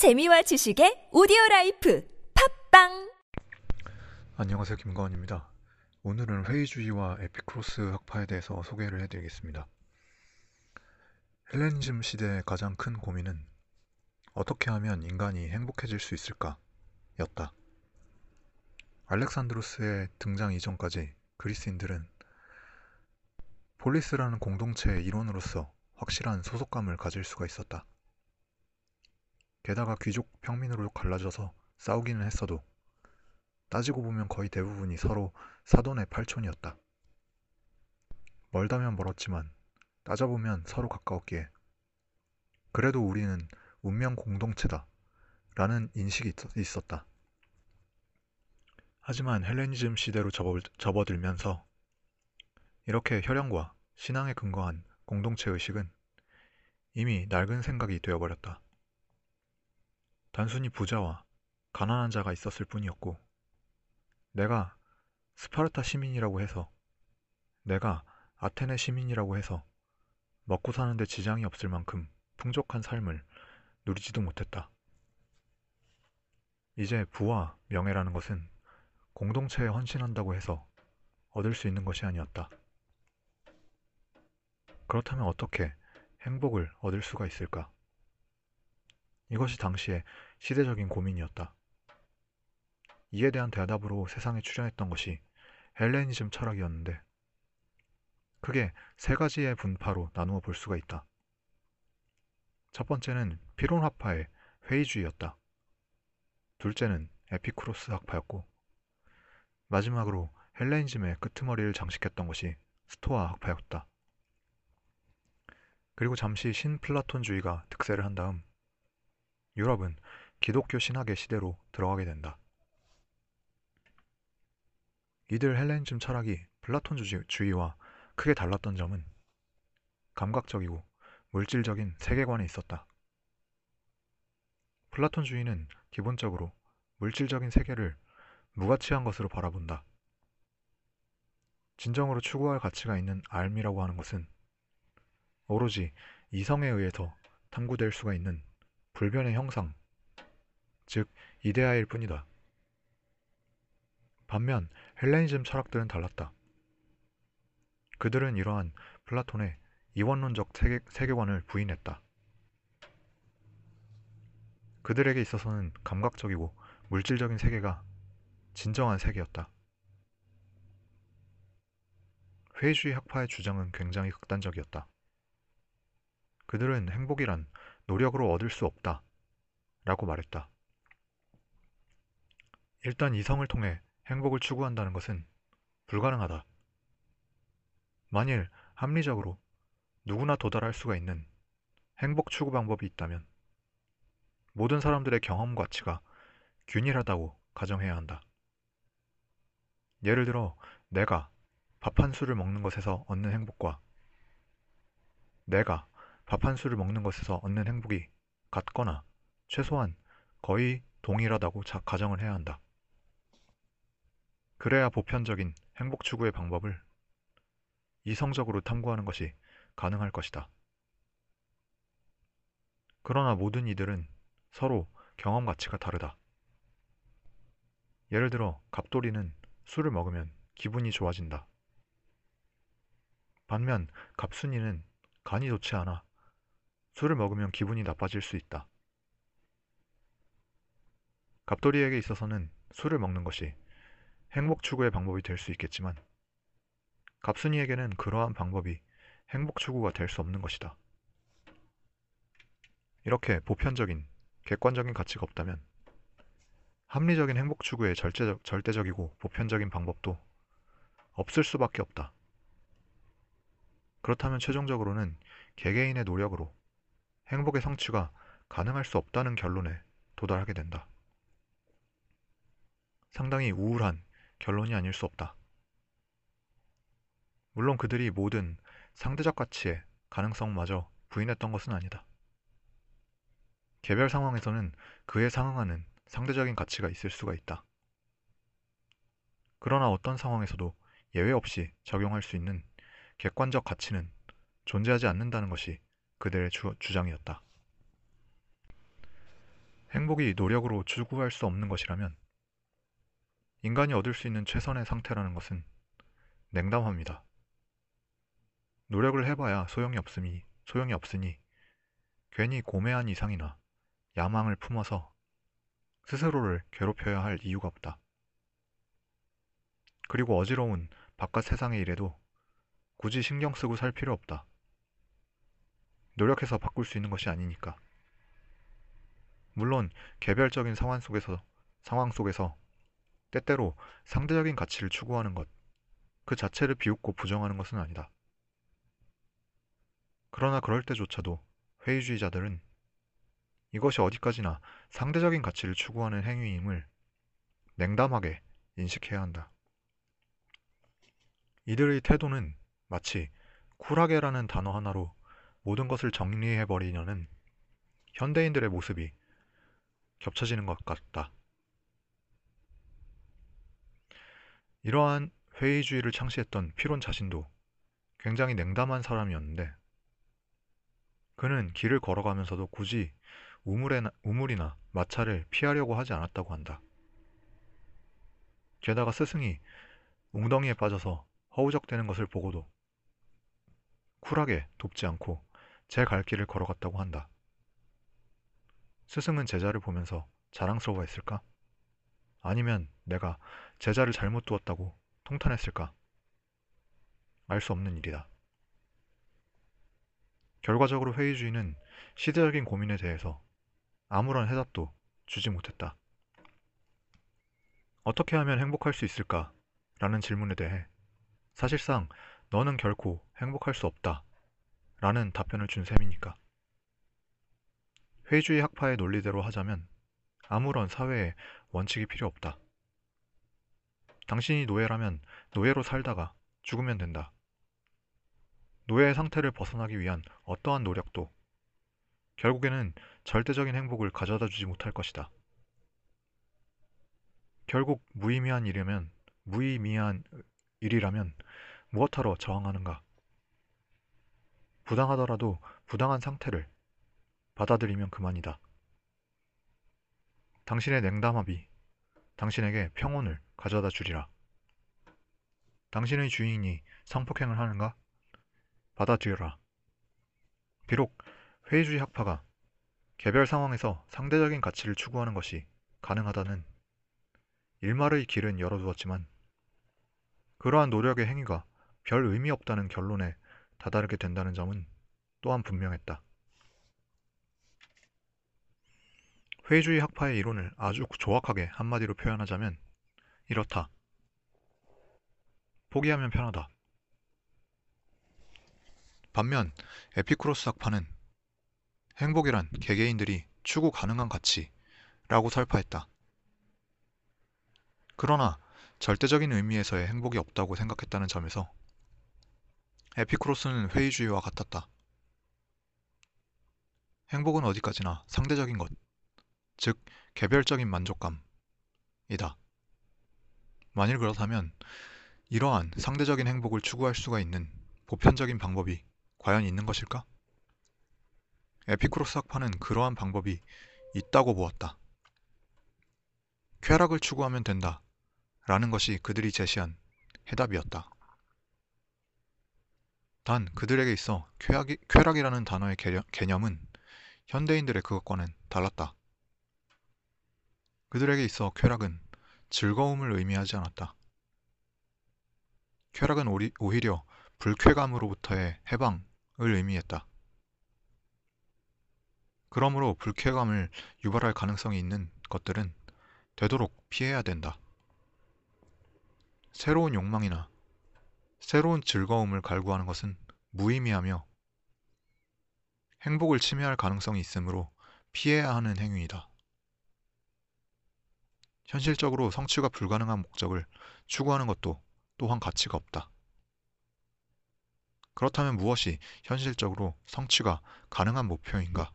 재미와 지식의 오디오 라이프 팟빵 안녕하세요 김가원입니다. 오늘은 회의주의와 에피쿠로스 학파에 대해서 소개를 해드리겠습니다. 헬레니즘 시대의 가장 큰 고민은 어떻게 하면 인간이 행복해질 수 있을까 였다. 알렉산드로스의 등장 이전까지 그리스인들은 폴리스라는 공동체의 일원으로서 확실한 소속감을 가질 수가 있었다. 게다가 귀족 평민으로 갈라져서 싸우기는 했어도 따지고 보면 거의 대부분이 서로 사돈의 팔촌이었다. 멀다면 멀었지만 따져보면 서로 가까웠기에 그래도 우리는 운명 공동체다 라는 인식이 있었다. 하지만 헬레니즘 시대로 접어들면서 이렇게 혈연과 신앙에 근거한 공동체 의식은 이미 낡은 생각이 되어버렸다. 단순히 부자와 가난한 자가 있었을 뿐이었고, 내가 스파르타 시민이라고 해서, 내가 아테네 시민이라고 해서 먹고 사는데 지장이 없을 만큼 풍족한 삶을 누리지도 못했다. 이제 부와 명예라는 것은 공동체에 헌신한다고 해서 얻을 수 있는 것이 아니었다. 그렇다면 어떻게 행복을 얻을 수가 있을까? 이것이 당시의 시대적인 고민이었다. 이에 대한 대답으로 세상에 출현했던 것이 헬레니즘 철학이었는데 크게 세 가지의 분파로 나누어 볼 수가 있다. 첫 번째는 피론 학파의 회의주의였다. 둘째는 에피쿠로스 학파였고 마지막으로 헬레니즘의 끄트머리를 장식했던 것이 스토아 학파였다. 그리고 잠시 신플라톤주의가 득세를 한 다음 유럽은 기독교 신학의 시대로 들어가게 된다. 이들 헬레니즘 철학이 플라톤 주의와 크게 달랐던 점은 감각적이고 물질적인 세계관에 있었다. 플라톤 주의는 기본적으로 물질적인 세계를 무가치한 것으로 바라본다. 진정으로 추구할 가치가 있는 앎이라고 하는 것은 오로지 이성에 의해서 탐구될 수가 있는 불변의 형상, 즉 이데아일 뿐이다. 반면 헬레니즘 철학들은 달랐다. 그들은 이러한 플라톤의 이원론적 세계, 세계 관을 부인했다. 그들에게 있어서는 감각적이고 물질적인 세계가 진정한 세계였다. 회의주의 학파의 주장은 굉장히 극단적이었다. 그들은 행복이란 노력으로 얻을 수 없다. 라고 말했다. 일단 이성을 통해 행복을 추구한다는 것은 불가능하다. 만일 합리적으로 누구나 도달할 수가 있는 행복 추구 방법이 있다면 모든 사람들의 경험 가치가 균일하다고 가정해야 한다. 예를 들어 내가 밥 한 술을 먹는 것에서 얻는 행복과 내가 밥 한 술을 먹는 것에서 얻는 행복이 같거나 최소한 거의 동일하다고 가정을 해야 한다. 그래야 보편적인 행복 추구의 방법을 이성적으로 탐구하는 것이 가능할 것이다. 그러나 모든 이들은 서로 경험 가치가 다르다. 예를 들어 갑돌이는 술을 먹으면 기분이 좋아진다. 반면 갑순이는 간이 좋지 않아 술을 먹으면 기분이 나빠질 수 있다. 갑돌이에게 있어서는 술을 먹는 것이 행복 추구의 방법이 될 수 있겠지만 갑순이에게는 그러한 방법이 행복 추구가 될 수 없는 것이다. 이렇게 보편적인, 객관적인 가치가 없다면 합리적인 행복 추구의 절대적, 절대적이고 보편적인 방법도 없을 수밖에 없다. 그렇다면 최종적으로는 개개인의 노력으로 행복의 성취가 가능할 수 없다는 결론에 도달하게 된다. 상당히 우울한 결론이 아닐 수 없다. 물론 그들이 모든 상대적 가치의 가능성마저 부인했던 것은 아니다. 개별 상황에서는 그에 상응하는 상대적인 가치가 있을 수가 있다. 그러나 어떤 상황에서도 예외 없이 적용할 수 있는 객관적 가치는 존재하지 않는다는 것이 그들의 주, 주장이었다. 행복이 노력으로 추구할 수 없는 것이라면 인간이 얻을 수 있는 최선의 상태라는 것은 냉담합니다. 노력을 해봐야 소용이 없으니, 소용이 없으니 괜히 고매한 이상이나 야망을 품어서 스스로를 괴롭혀야 할 이유가 없다. 그리고 어지러운 바깥 세상의 일에도 굳이 신경 쓰고 살 필요 없다. 노력해서 바꿀 수 있는 것이 아니니까. 물론 개별적인 상황 속에서 상황 속에서 때때로 상대적인 가치를 추구하는 것, 그 자체를 비웃고 부정하는 것은 아니다. 그러나 그럴 때조차도 회의주의자들은 이것이 어디까지나 상대적인 가치를 추구하는 행위임을 냉담하게 인식해야 한다. 이들의 태도는 마치 쿨하게라는 단어 하나로 모든 것을 정리해버리려는 현대인들의 모습이 겹쳐지는 것 같다. 이러한 회의주의를 창시했던 피론 자신도 굉장히 냉담한 사람이었는데 그는 길을 걸어가면서도 굳이 우물에나, 우물이나 마차를 피하려고 하지 않았다고 한다. 게다가 스승이 웅덩이에 빠져서 허우적대는 것을 보고도 쿨하게 돕지 않고 제 갈 길을 걸어갔다고 한다. 스승은 제자를 보면서 자랑스러워했을까? 아니면 내가 제자를 잘못 두었다고 통탄했을까? 알 수 없는 일이다. 결과적으로 회의주의는 시대적인 고민에 대해서 아무런 해답도 주지 못했다. 어떻게 하면 행복할 수 있을까? 라는 질문에 대해 사실상 너는 결코 행복할 수 없다. 라는 답변을 준 셈이니까. 회의주의 학파의 논리대로 하자면 아무런 사회에 원칙이 필요 없다. 당신이 노예라면 노예로 살다가 죽으면 된다. 노예의 상태를 벗어나기 위한 어떠한 노력도 결국에는 절대적인 행복을 가져다 주지 못할 것이다. 결국 무의미한 일이면 무의미한 일이라면 무엇하러 저항하는가? 부당하더라도 부당한 상태를 받아들이면 그만이다. 당신의 냉담함이 당신에게 평온을 가져다 주리라. 당신의 주인이 성폭행을 하는가? 받아들여라. 비록 회의주의 학파가 개별 상황에서 상대적인 가치를 추구하는 것이 가능하다는 일말의 길은 열어두었지만 그러한 노력의 행위가 별 의미 없다는 결론에 다다르게 된다는 점은 또한 분명했다. 회의주의 학파의 이론을 아주 조악하게 한마디로 표현하자면 이렇다. 포기하면 편하다. 반면 에피쿠로스 학파는 행복이란 개개인들이 추구 가능한 가치라고 설파했다. 그러나 절대적인 의미에서의 행복이 없다고 생각했다는 점에서 에피쿠로스는 회의주의와 같았다. 행복은 어디까지나 상대적인 것, 즉 개별적인 만족감이다. 만일 그렇다면 이러한 상대적인 행복을 추구할 수가 있는 보편적인 방법이 과연 있는 것일까? 에피쿠로스 학파는 그러한 방법이 있다고 보았다. 쾌락을 추구하면 된다. 라는 것이 그들이 제시한 해답이었다. 단 그들에게 있어 쾌락이, 쾌락이라는 단어의 개념은 현대인들의 그것과는 달랐다. 그들에게 있어 쾌락은 즐거움을 의미하지 않았다. 쾌락은 오히려 불쾌감으로부터의 해방을 의미했다. 그러므로 불쾌감을 유발할 가능성이 있는 것들은 되도록 피해야 된다. 새로운 욕망이나 새로운 즐거움을 갈구하는 것은 무의미하며 행복을 침해할 가능성이 있으므로 피해야 하는 행위이다. 현실적으로 성취가 불가능한 목적을 추구하는 것도 또한 가치가 없다. 그렇다면 무엇이 현실적으로 성취가 가능한 목표인가?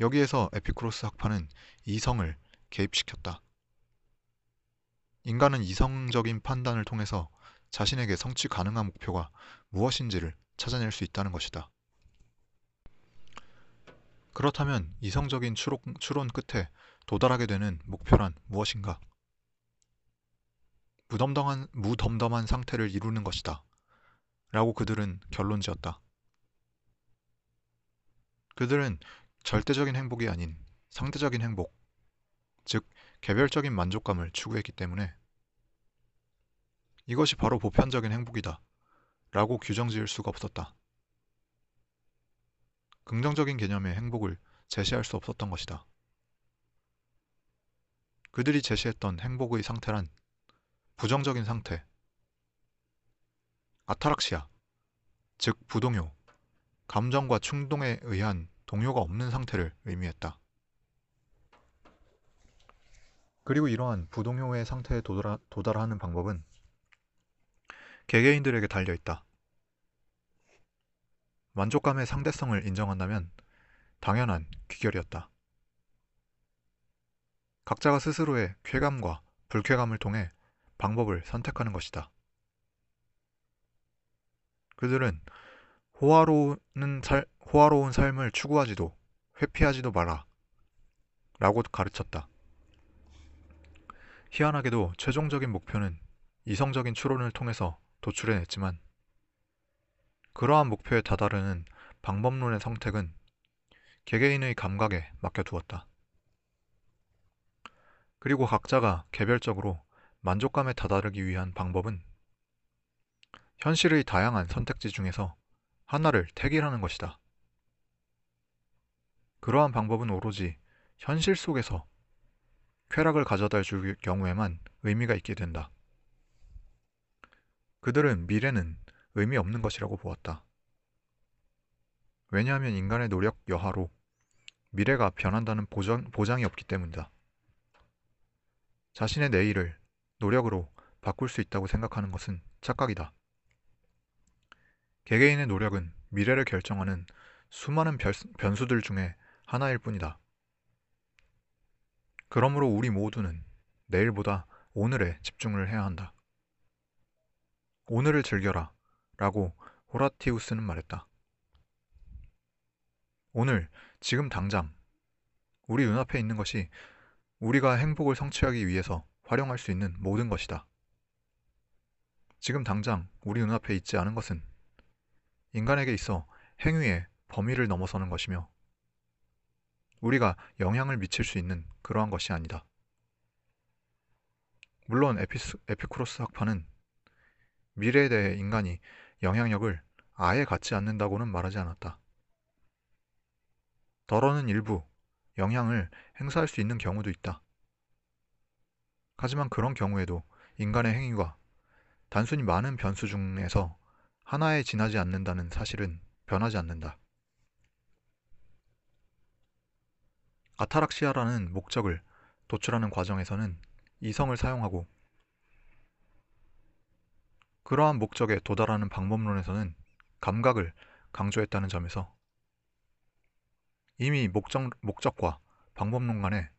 여기에서 에피쿠로스 학파는 이성을 개입시켰다. 인간은 이성적인 판단을 통해서 자신에게 성취 가능한 목표가 무엇인지를 찾아낼 수 있다는 것이다. 그렇다면 이성적인 추론, 추론 끝에 도달하게 되는 목표란 무엇인가? 무덤덤한, 무덤덤한 상태를 이루는 것이다. 라고 그들은 결론 지었다. 그들은 절대적인 행복이 아닌 상대적인 행복, 즉, 개별적인 만족감을 추구했기 때문에 이것이 바로 보편적인 행복이다. 라고 규정 지을 수가 없었다. 긍정적인 개념의 행복을 제시할 수 없었던 것이다. 그들이 제시했던 행복의 상태란 부정적인 상태, 아타락시아, 즉 부동요, 감정과 충동에 의한 동요가 없는 상태를 의미했다. 그리고 이러한 부동요의 상태에 도달하, 도달하는 방법은 개개인들에게 달려 있다. 만족감의 상대성을 인정한다면 당연한 귀결이었다. 각자가 스스로의 쾌감과 불쾌감을 통해 방법을 선택하는 것이다. 그들은 호화로운, 살, 호화로운 삶을 추구하지도 회피하지도 마라 라고 가르쳤다. 희한하게도 최종적인 목표는 이성적인 추론을 통해서 도출해냈지만 그러한 목표에 다다르는 방법론의 선택은 개개인의 감각에 맡겨두었다. 그리고 각자가 개별적으로 만족감에 다다르기 위한 방법은 현실의 다양한 선택지 중에서 하나를 택일하는 것이다. 그러한 방법은 오로지 현실 속에서 쾌락을 가져다 줄 경우에만 의미가 있게 된다. 그들은 미래는 의미 없는 것이라고 보았다. 왜냐하면 인간의 노력 여하로 미래가 변한다는 보장, 보장이 없기 때문이다. 자신의 내일을 노력으로 바꿀 수 있다고 생각하는 것은 착각이다. 개개인의 노력은 미래를 결정하는 수많은 변수들 중에 하나일 뿐이다. 그러므로 우리 모두는 내일보다 오늘에 집중을 해야 한다. 오늘을 즐겨라 라고 호라티우스는 말했다. 오늘, 지금 당장, 우리 눈앞에 있는 것이 우리가 행복을 성취하기 위해서 활용할 수 있는 모든 것이다. 지금 당장 우리 눈앞에 있지 않은 것은 인간에게 있어 행위의 범위를 넘어서는 것이며 우리가 영향을 미칠 수 있는 그러한 것이 아니다. 물론 에피스, 에피쿠로스 학파는 미래에 대해 인간이 영향력을 아예 갖지 않는다고는 말하지 않았다. 덜어는 일부 영향을 행사할 수 있는 경우도 있다. 하지만 그런 경우에도 인간의 행위가 단순히 많은 변수 중에서 하나에 지나지 않는다는 사실은 변하지 않는다. 아타락시아라는 목적을 도출하는 과정에서는 이성을 사용하고 그러한 목적에 도달하는 방법론에서는 감각을 강조했다는 점에서 이미 목적, 목적과 방법론 간에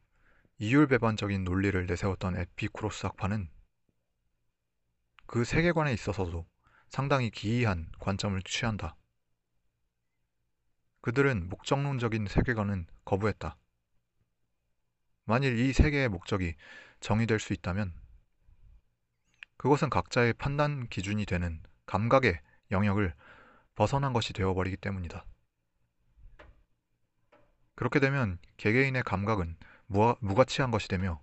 이율배반적인 논리를 내세웠던 에피쿠로스 학파는 그 세계관에 있어서도 상당히 기이한 관점을 취한다. 그들은 목적론적인 세계관은 거부했다. 만일 이 세계의 목적이 정의될 수 있다면 그것은 각자의 판단 기준이 되는 감각의 영역을 벗어난 것이 되어버리기 때문이다. 그렇게 되면 개개인의 감각은 무가, 무가치한 것이 되며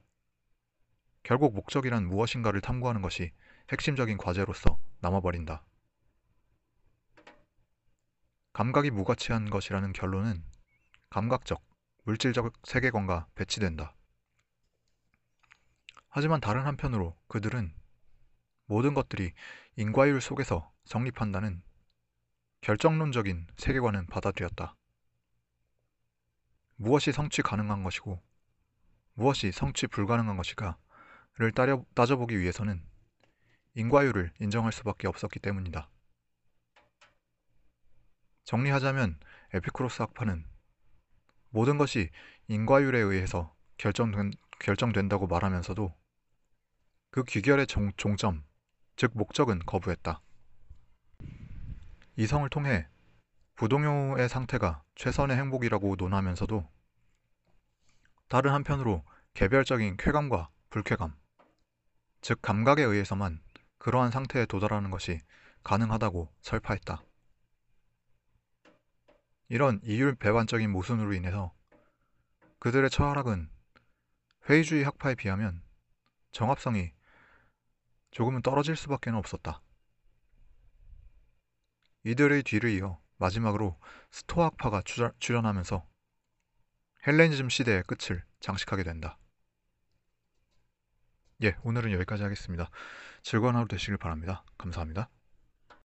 결국 목적이란 무엇인가를 탐구하는 것이 핵심적인 과제로서 남아버린다. 감각이 무가치한 것이라는 결론은 감각적, 물질적 세계관과 배치된다. 하지만 다른 한편으로 그들은 모든 것들이 인과율 속에서 성립한다는 결정론적인 세계관은 받아들였다. 무엇이 성취 가능한 것이고 무엇이 성취 불가능한 것이가를 따져보기 위해서는 인과율을 인정할 수밖에 없었기 때문이다. 정리하자면 에피크로스 학파는 모든 것이 인과율에 의해서 결정된, 결정된다고 말하면서도 그 귀결의 종, 종점, 즉 목적은 거부했다. 이성을 통해 부동요의 상태가 최선의 행복이라고 논하면서도 다른 한편으로 개별적인 쾌감과 불쾌감, 즉 감각에 의해서만 그러한 상태에 도달하는 것이 가능하다고 설파했다. 이런 이율 배반적인 모순으로 인해서 그들의 처하락은 회의주의 학파에 비하면 정합성이 조금은 떨어질 수밖에 없었다. 이들의 뒤를 이어 마지막으로 스토아학파가 출현하면서 헬레니즘 시대의 끝을 장식하게 된다. 예, 오늘은 여기까지 하겠습니다. 즐거운 하루 되시길 바랍니다. 감사합니다.